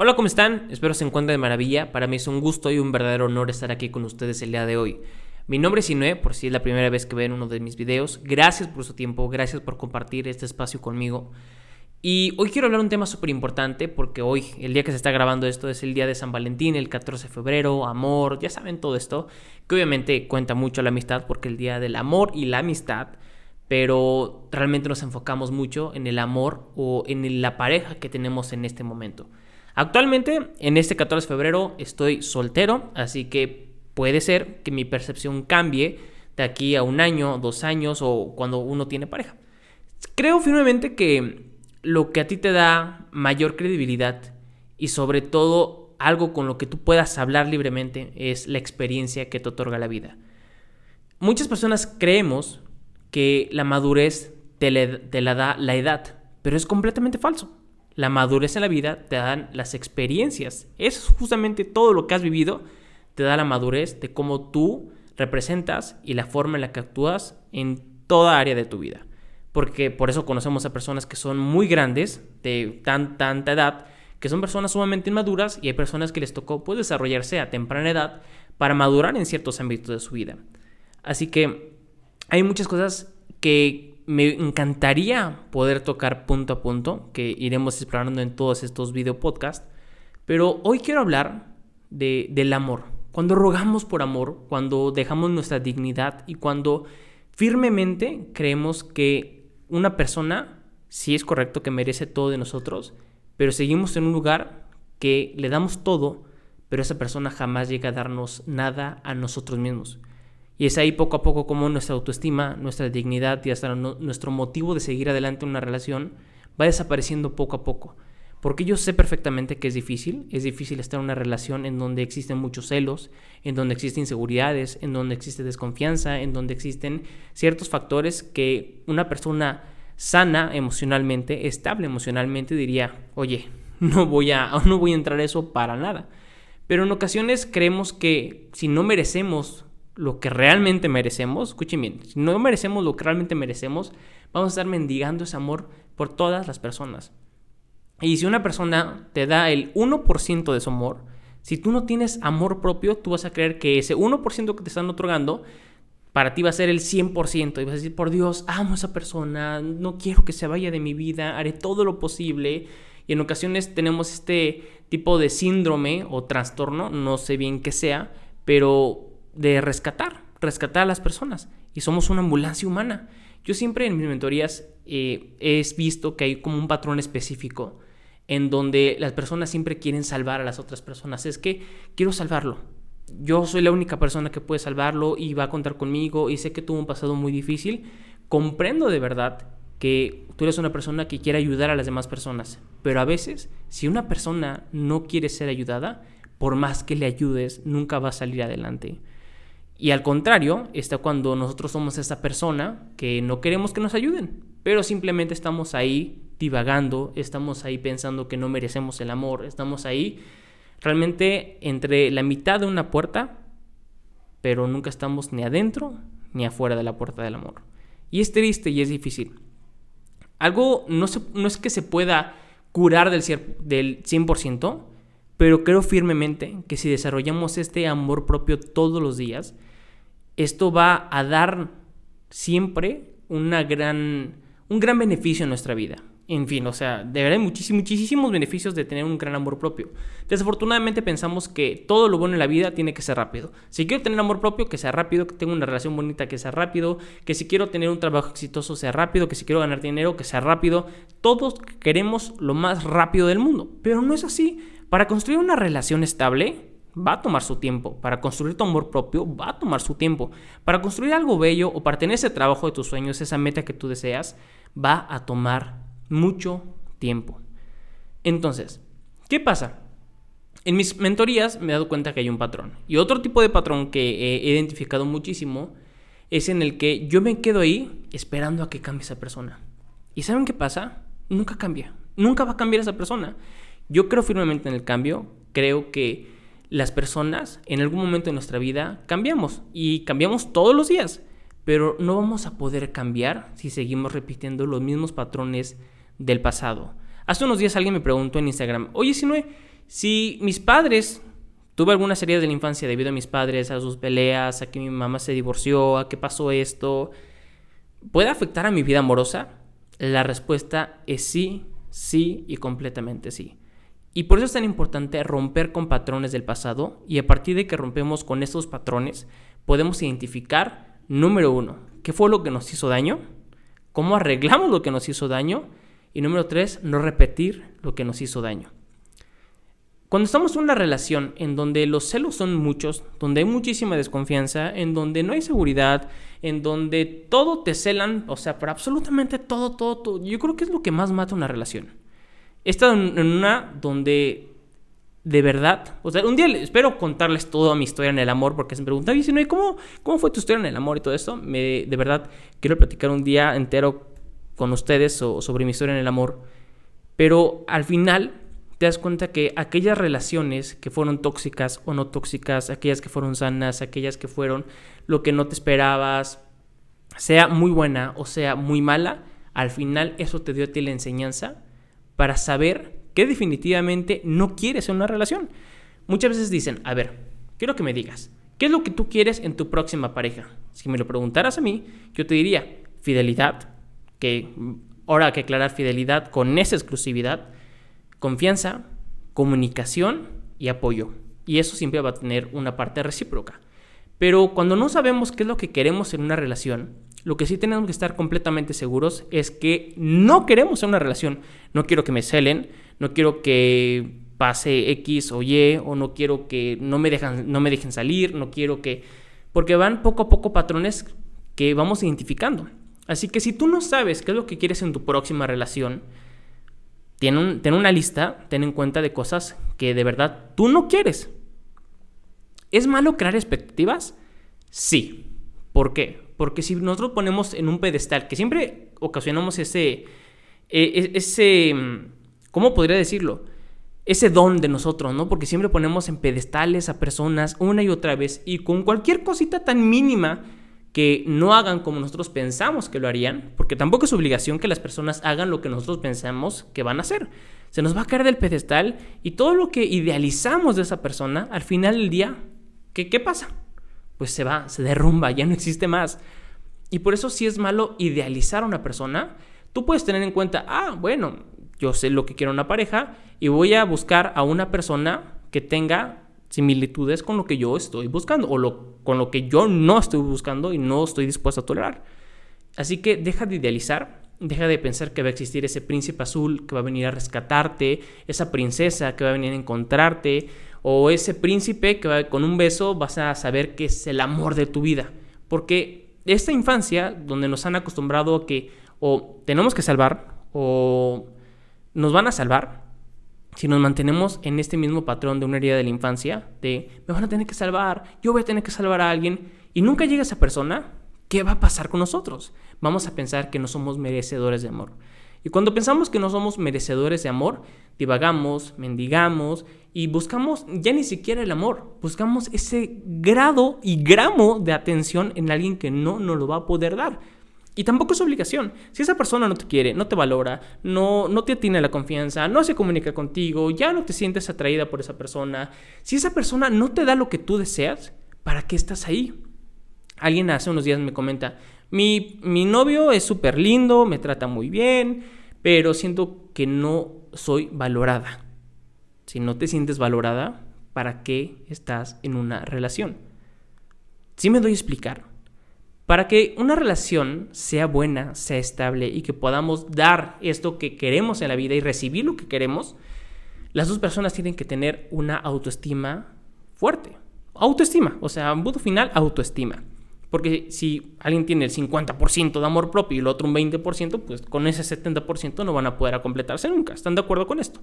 Hola, ¿cómo están? Espero se encuentren de maravilla. Para mí es un gusto y un verdadero honor estar aquí con ustedes el día de hoy. Mi nombre es Inue, por si es la primera vez que ven uno de mis videos. Gracias por su tiempo, gracias por compartir este espacio conmigo. Y hoy quiero hablar un tema súper importante porque hoy, el día que se está grabando esto, es el día de San Valentín, el 14 de febrero, amor, ya saben todo esto, que obviamente cuenta mucho la amistad porque el día del amor y la amistad, pero realmente nos enfocamos mucho en el amor o en la pareja que tenemos en este momento. Actualmente, en este 14 de febrero, estoy soltero, así que puede ser que mi percepción cambie de aquí a un año, dos años o cuando uno tiene pareja. Creo firmemente que lo que a ti te da mayor credibilidad y sobre todo algo con lo que tú puedas hablar libremente es la experiencia que te otorga la vida. Muchas personas creemos que la madurez te, la da la edad, pero es completamente falso. La madurez en la vida te dan las experiencias. Es justamente todo lo que has vivido, te da la madurez de cómo tú representas y la forma en la que actúas en toda área de tu vida. Porque por eso conocemos a personas que son muy grandes, de tan, tanta edad, que son personas sumamente inmaduras y hay personas que les tocó pues, desarrollarse a temprana edad para madurar en ciertos ámbitos de su vida. Así que hay muchas cosas que me encantaría poder tocar punto a punto, que iremos explorando en todos estos video podcasts, pero hoy quiero hablar de, del amor. Cuando rogamos por amor, cuando dejamos nuestra dignidad y cuando firmemente creemos que una persona, sí es correcto que merece todo de nosotros, pero seguimos en un lugar que le damos todo, pero esa persona jamás llega a darnos nada a nosotros mismos. Y es ahí poco a poco como nuestra autoestima, nuestra dignidad y hasta nuestro motivo de seguir adelante en una relación va desapareciendo poco a poco. Porque yo sé perfectamente que es difícil, es difícil estar en una relación en donde existen muchos celos, en donde existen inseguridades, en donde existe desconfianza, en donde existen ciertos factores que una persona sana emocionalmente, estable emocionalmente diría, oye, no voy a, no voy a entrar a eso para nada. Pero en ocasiones creemos que si no merecemos lo que realmente merecemos, escuchen bien, si no merecemos lo que realmente merecemos, vamos a estar mendigando ese amor por todas las personas. Y si una persona te da el 1% de su amor, si tú no tienes amor propio, tú vas a creer que ese 1% que te están otorgando para ti va a ser el 100% y vas a decir, por Dios, amo a esa persona, no quiero que se vaya de mi vida, haré todo lo posible. Y en ocasiones tenemos este tipo de síndrome o trastorno, no sé bien qué sea, pero de rescatar, rescatar a las personas. Y somos una ambulancia humana. Yo siempre en mis mentorías eh, he visto que hay como un patrón específico en donde las personas siempre quieren salvar a las otras personas. Es que quiero salvarlo. Yo soy la única persona que puede salvarlo y va a contar conmigo y sé que tuvo un pasado muy difícil. Comprendo de verdad que tú eres una persona que quiere ayudar a las demás personas, pero a veces si una persona no quiere ser ayudada, por más que le ayudes, nunca va a salir adelante. Y al contrario, está cuando nosotros somos esa persona que no queremos que nos ayuden, pero simplemente estamos ahí divagando, estamos ahí pensando que no merecemos el amor, estamos ahí realmente entre la mitad de una puerta, pero nunca estamos ni adentro ni afuera de la puerta del amor. Y es triste y es difícil. Algo no, no es que se pueda curar del, del 100%, pero creo firmemente que si desarrollamos este amor propio todos los días, esto va a dar siempre una gran, un gran beneficio en nuestra vida. En fin, o sea, de verdad hay muchísimos, muchísimos beneficios de tener un gran amor propio. Desafortunadamente pensamos que todo lo bueno en la vida tiene que ser rápido. Si quiero tener amor propio, que sea rápido, que tenga una relación bonita, que sea rápido, que si quiero tener un trabajo exitoso, sea rápido, que si quiero ganar dinero, que sea rápido. Todos queremos lo más rápido del mundo, pero no es así. Para construir una relación estable, va a tomar su tiempo. Para construir tu amor propio va a tomar su tiempo. Para construir algo bello o para tener ese trabajo de tus sueños, esa meta que tú deseas, va a tomar mucho tiempo. Entonces, ¿qué pasa? En mis mentorías me he dado cuenta que hay un patrón. Y otro tipo de patrón que he identificado muchísimo es en el que yo me quedo ahí esperando a que cambie esa persona. ¿Y saben qué pasa? Nunca cambia. Nunca va a cambiar esa persona. Yo creo firmemente en el cambio. Creo que las personas en algún momento de nuestra vida cambiamos y cambiamos todos los días, pero no vamos a poder cambiar si seguimos repitiendo los mismos patrones del pasado. Hace unos días alguien me preguntó en Instagram, oye Si mis padres, tuve algunas heridas de la infancia debido a mis padres, a sus peleas, a que mi mamá se divorció, a que pasó esto, ¿puede afectar a mi vida amorosa? La respuesta es sí, sí y completamente sí. Y por eso es tan importante romper con patrones del pasado y a partir de que rompemos con estos patrones podemos identificar, número uno, qué fue lo que nos hizo daño, cómo arreglamos lo que nos hizo daño y número tres, no repetir lo que nos hizo daño. Cuando estamos en una relación en donde los celos son muchos, donde hay muchísima desconfianza, en donde no hay seguridad, en donde todo te celan, o sea, para absolutamente todo, todo, yo creo que es lo que más mata una relación. He estado en una donde de verdad, o sea, un día espero contarles toda mi historia en el amor, porque se me y si no, ¿cómo, ¿cómo fue tu historia en el amor y todo eso? Me, de verdad, quiero platicar un día entero con ustedes sobre mi historia en el amor, pero al final te das cuenta que aquellas relaciones que fueron tóxicas o no tóxicas, aquellas que fueron sanas, aquellas que fueron lo que no te esperabas, sea muy buena o sea muy mala, al final eso te dio a ti la enseñanza para saber que definitivamente no quieres en una relación. Muchas veces dicen, a ver, quiero que me digas, ¿qué es lo que tú quieres en tu próxima pareja? Si me lo preguntaras a mí, yo te diría, fidelidad, que ahora que aclarar fidelidad con esa exclusividad, confianza, comunicación y apoyo. Y eso siempre va a tener una parte recíproca. Pero cuando no sabemos qué es lo que queremos en una relación, lo que sí tenemos que estar completamente seguros es que no queremos una relación. No quiero que me celen, no quiero que pase X o Y, o no quiero que no me, dejan, no me dejen salir, no quiero que... Porque van poco a poco patrones que vamos identificando. Así que si tú no sabes qué es lo que quieres en tu próxima relación, ten, una lista, ten en cuenta de cosas que de verdad tú no quieres. ¿Es malo crear expectativas? Sí. ¿Por qué? Porque si nosotros ponemos en un pedestal, que siempre ocasionamos ese, e, e, ese, ¿cómo podría decirlo? Ese don de nosotros, ¿no? Porque siempre ponemos en pedestales a personas una y otra vez y con cualquier cosita tan mínima que no hagan como nosotros pensamos que lo harían, porque tampoco es obligación que las personas hagan lo que nosotros pensamos que van a hacer. Se nos va a caer del pedestal y todo lo que idealizamos de esa persona, al final del día, ¿qué, qué pasa? Pues se va, se derrumba, ya no existe más. Y por eso si es malo idealizar a una persona, tú puedes tener en cuenta, ah, bueno, yo sé lo que quiero una pareja y voy a buscar a una persona que tenga similitudes con lo que yo estoy buscando o lo, con lo que yo no estoy buscando y no estoy dispuesto a tolerar. Así que deja de idealizar, deja de pensar que va a existir ese príncipe azul que va a venir a rescatarte, esa princesa que va a venir a encontrarte o ese príncipe que va, con un beso vas a saber que es el amor de tu vida. Porque esta infancia donde nos han acostumbrado a que o tenemos que salvar o nos van a salvar, si nos mantenemos en este mismo patrón de una herida de la infancia, de me van a tener que salvar, yo voy a tener que salvar a alguien, y nunca llega esa persona, ¿qué va a pasar con nosotros? Vamos a pensar que no somos merecedores de amor. Y cuando pensamos que no somos merecedores de amor, divagamos, mendigamos y buscamos ya ni siquiera el amor, buscamos ese grado y gramo de atención en alguien que no nos lo va a poder dar. Y tampoco es obligación. Si esa persona no te quiere, no te valora, no, no te tiene la confianza, no se comunica contigo, ya no te sientes atraída por esa persona, si esa persona no te da lo que tú deseas, ¿para qué estás ahí? Alguien hace unos días me comenta, mi, mi novio es súper lindo, me trata muy bien, pero siento que no soy valorada. Si no te sientes valorada, ¿para qué estás en una relación? Si me doy a explicar. Para que una relación sea buena, sea estable y que podamos dar esto que queremos en la vida y recibir lo que queremos, las dos personas tienen que tener una autoestima fuerte. Autoestima, o sea, en punto final, autoestima. Porque si alguien tiene el 50% de amor propio y el otro un 20%, pues con ese 70% no van a poder completarse nunca. ¿Están de acuerdo con esto?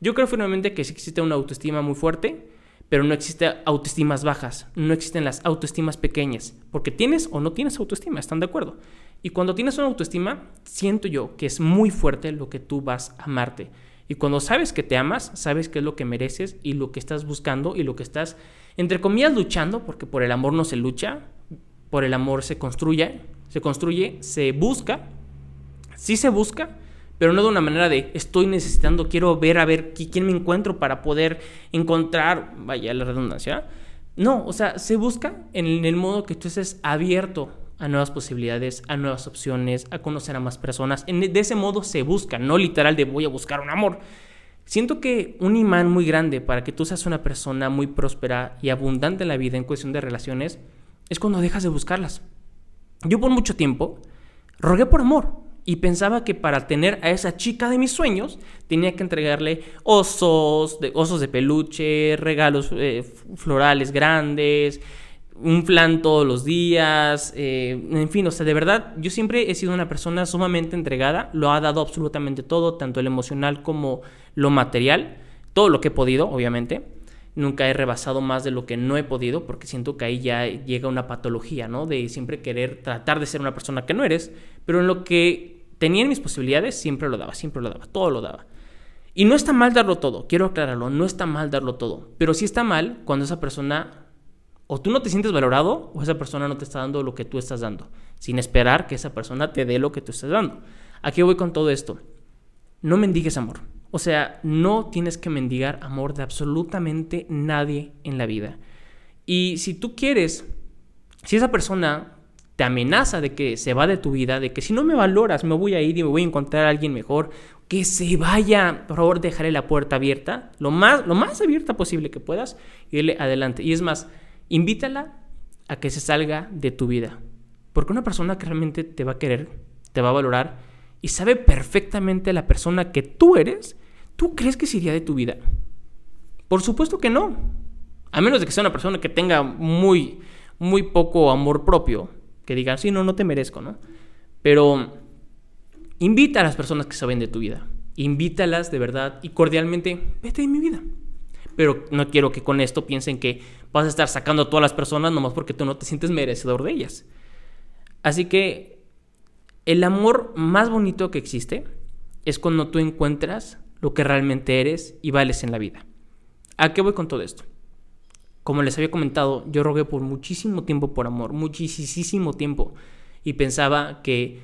Yo creo firmemente que si existe una autoestima muy fuerte, pero no existe autoestimas bajas, no existen las autoestimas pequeñas, porque tienes o no tienes autoestima, ¿están de acuerdo? Y cuando tienes una autoestima, siento yo que es muy fuerte lo que tú vas a amarte. Y cuando sabes que te amas, sabes qué es lo que mereces y lo que estás buscando y lo que estás, entre comillas, luchando, porque por el amor no se lucha, por el amor se construye, se construye, se busca, sí se busca, pero no de una manera de estoy necesitando, quiero ver a ver quién me encuentro para poder encontrar, vaya la redundancia. No, o sea, se busca en el modo que tú estés abierto a nuevas posibilidades, a nuevas opciones, a conocer a más personas. de ese modo se busca, no literal de voy a buscar un amor. Siento que un imán muy grande para que tú seas una persona muy próspera y abundante en la vida en cuestión de relaciones es cuando dejas de buscarlas. Yo por mucho tiempo rogué por amor y pensaba que para tener a esa chica de mis sueños tenía que entregarle osos, de, osos de peluche, regalos eh, florales grandes, un plan todos los días, eh, en fin, o sea, de verdad, yo siempre he sido una persona sumamente entregada, lo ha dado absolutamente todo, tanto el emocional como lo material, todo lo que he podido, obviamente. Nunca he rebasado más de lo que no he podido, porque siento que ahí ya llega una patología, ¿no? De siempre querer tratar de ser una persona que no eres, pero en lo que tenía en mis posibilidades, siempre lo daba, siempre lo daba, todo lo daba. Y no está mal darlo todo, quiero aclararlo, no está mal darlo todo, pero sí está mal cuando esa persona o tú no te sientes valorado o esa persona no te está dando lo que tú estás dando, sin esperar que esa persona te dé lo que tú estás dando. Aquí voy con todo esto. No mendigues amor. O sea, no tienes que mendigar amor de absolutamente nadie en la vida. Y si tú quieres, si esa persona te amenaza de que se va de tu vida, de que si no me valoras me voy a ir y me voy a encontrar a alguien mejor, que se vaya, por favor, dejaré la puerta abierta, lo más, lo más abierta posible que puedas, y irle adelante. Y es más, invítala a que se salga de tu vida. Porque una persona que realmente te va a querer, te va a valorar y sabe perfectamente la persona que tú eres, ¿tú crees que se iría de tu vida? Por supuesto que no. A menos de que sea una persona que tenga muy, muy poco amor propio, que diga, sí, no, no te merezco, ¿no? Pero invita a las personas que saben de tu vida. Invítalas de verdad y cordialmente, vete de mi vida pero no quiero que con esto piensen que vas a estar sacando a todas las personas nomás porque tú no te sientes merecedor de ellas. Así que el amor más bonito que existe es cuando tú encuentras lo que realmente eres y vales en la vida. ¿A qué voy con todo esto? Como les había comentado, yo rogué por muchísimo tiempo por amor, muchísimo tiempo, y pensaba que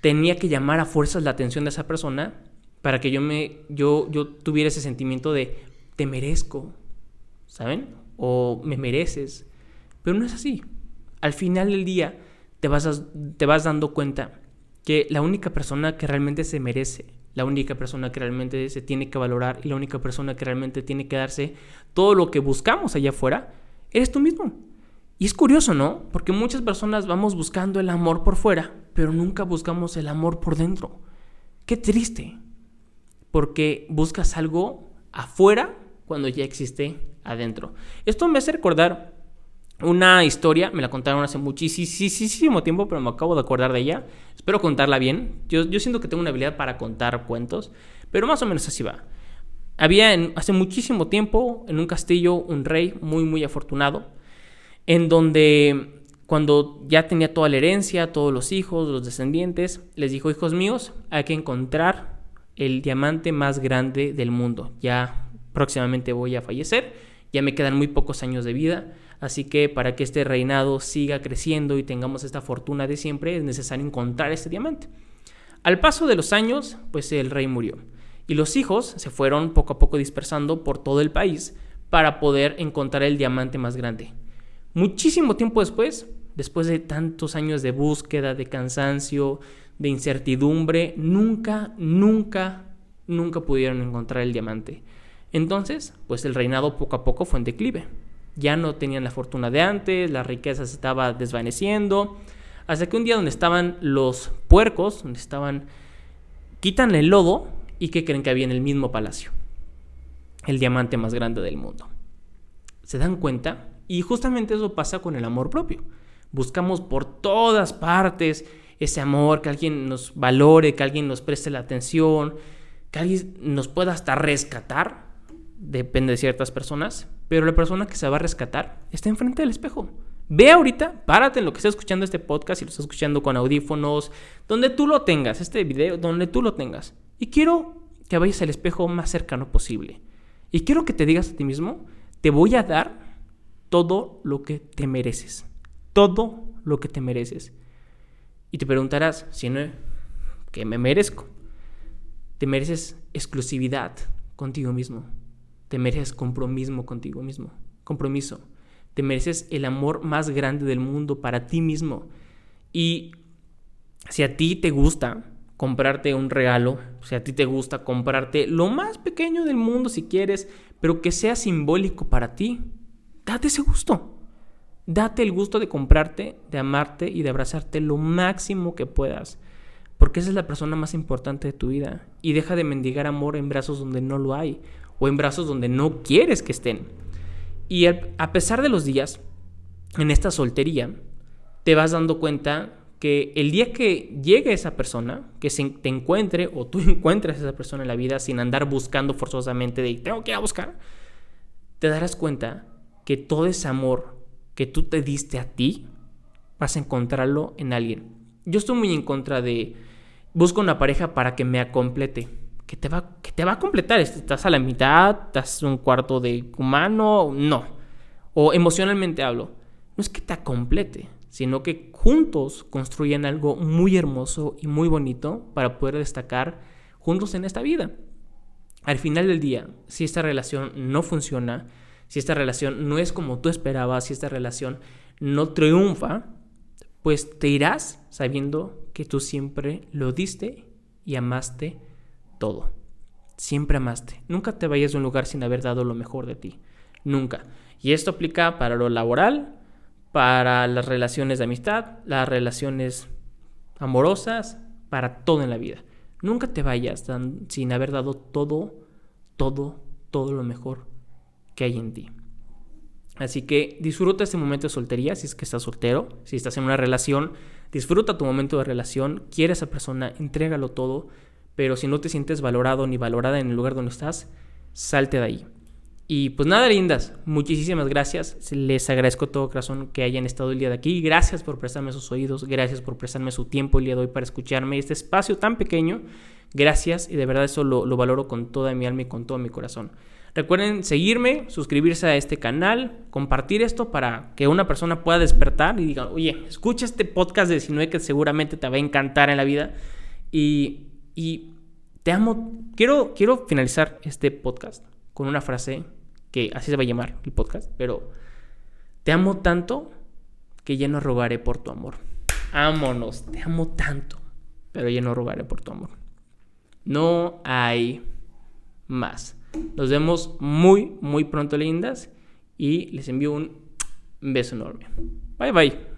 tenía que llamar a fuerzas la atención de esa persona para que yo me yo yo tuviera ese sentimiento de te merezco, ¿saben? O me mereces. Pero no es así. Al final del día te vas, te vas dando cuenta que la única persona que realmente se merece, la única persona que realmente se tiene que valorar y la única persona que realmente tiene que darse todo lo que buscamos allá afuera, eres tú mismo. Y es curioso, ¿no? Porque muchas personas vamos buscando el amor por fuera, pero nunca buscamos el amor por dentro. Qué triste. Porque buscas algo afuera cuando ya existe adentro. Esto me hace recordar una historia, me la contaron hace muchísimo tiempo, pero me acabo de acordar de ella. Espero contarla bien. Yo, yo siento que tengo una habilidad para contar cuentos, pero más o menos así va. Había hace muchísimo tiempo en un castillo un rey muy, muy afortunado, en donde cuando ya tenía toda la herencia, todos los hijos, los descendientes, les dijo, hijos míos, hay que encontrar el diamante más grande del mundo. Ya próximamente voy a fallecer, ya me quedan muy pocos años de vida, así que para que este reinado siga creciendo y tengamos esta fortuna de siempre es necesario encontrar este diamante. Al paso de los años, pues el rey murió y los hijos se fueron poco a poco dispersando por todo el país para poder encontrar el diamante más grande. Muchísimo tiempo después, después de tantos años de búsqueda, de cansancio, de incertidumbre, nunca, nunca, nunca pudieron encontrar el diamante. Entonces, pues el reinado poco a poco fue en declive. Ya no tenían la fortuna de antes, la riqueza se estaba desvaneciendo, hasta que un día donde estaban los puercos, donde estaban, quitan el lodo y que creen que había en el mismo palacio, el diamante más grande del mundo. Se dan cuenta y justamente eso pasa con el amor propio. Buscamos por todas partes ese amor, que alguien nos valore, que alguien nos preste la atención, que alguien nos pueda hasta rescatar depende de ciertas personas, pero la persona que se va a rescatar está enfrente del espejo. Ve ahorita, párate en lo que estés escuchando este podcast y lo estás escuchando con audífonos, donde tú lo tengas, este video, donde tú lo tengas. Y quiero que vayas al espejo más cercano posible. Y quiero que te digas a ti mismo, te voy a dar todo lo que te mereces. Todo lo que te mereces. Y te preguntarás, si no, ¿qué me merezco? Te mereces exclusividad contigo mismo. Te mereces compromiso contigo mismo. Compromiso. Te mereces el amor más grande del mundo para ti mismo. Y si a ti te gusta comprarte un regalo, si a ti te gusta comprarte lo más pequeño del mundo si quieres, pero que sea simbólico para ti, date ese gusto. Date el gusto de comprarte, de amarte y de abrazarte lo máximo que puedas. Porque esa es la persona más importante de tu vida. Y deja de mendigar amor en brazos donde no lo hay o en brazos donde no quieres que estén. Y a pesar de los días, en esta soltería, te vas dando cuenta que el día que llegue esa persona, que se te encuentre o tú encuentres a esa persona en la vida sin andar buscando forzosamente de tengo que ir a buscar, te darás cuenta que todo ese amor que tú te diste a ti, vas a encontrarlo en alguien. Yo estoy muy en contra de busco una pareja para que me complete que te va, que te va a completar. Estás a la mitad, estás un cuarto de humano, no. O emocionalmente hablo. No es que te complete, sino que juntos construyen algo muy hermoso y muy bonito para poder destacar juntos en esta vida. Al final del día, si esta relación no funciona, si esta relación no es como tú esperabas, si esta relación no triunfa, pues te irás sabiendo que tú siempre lo diste y amaste todo. Siempre amaste. Nunca te vayas de un lugar sin haber dado lo mejor de ti. Nunca. Y esto aplica para lo laboral, para las relaciones de amistad, las relaciones amorosas, para todo en la vida. Nunca te vayas sin haber dado todo, todo, todo lo mejor que hay en ti. Así que disfruta este momento de soltería si es que estás soltero, si estás en una relación, disfruta tu momento de relación, quiere a esa persona, entrégalo todo, pero si no te sientes valorado ni valorada en el lugar donde estás, salte de ahí. Y pues nada, lindas, muchísimas gracias. Les agradezco todo corazón que hayan estado el día de aquí. Gracias por prestarme sus oídos, gracias por prestarme su tiempo el día de hoy para escucharme. Este espacio tan pequeño, gracias y de verdad eso lo, lo valoro con toda mi alma y con todo mi corazón. Recuerden seguirme, suscribirse a este canal, compartir esto para que una persona pueda despertar y diga, oye, escucha este podcast de 19 que seguramente te va a encantar en la vida. Y te amo. Quiero, quiero finalizar este podcast con una frase que así se va a llamar el podcast, pero te amo tanto que ya no rogaré por tu amor. Ámonos, te amo tanto, pero ya no rogaré por tu amor. No hay más. Nos vemos muy, muy pronto, lindas, y les envío un beso enorme. Bye, bye.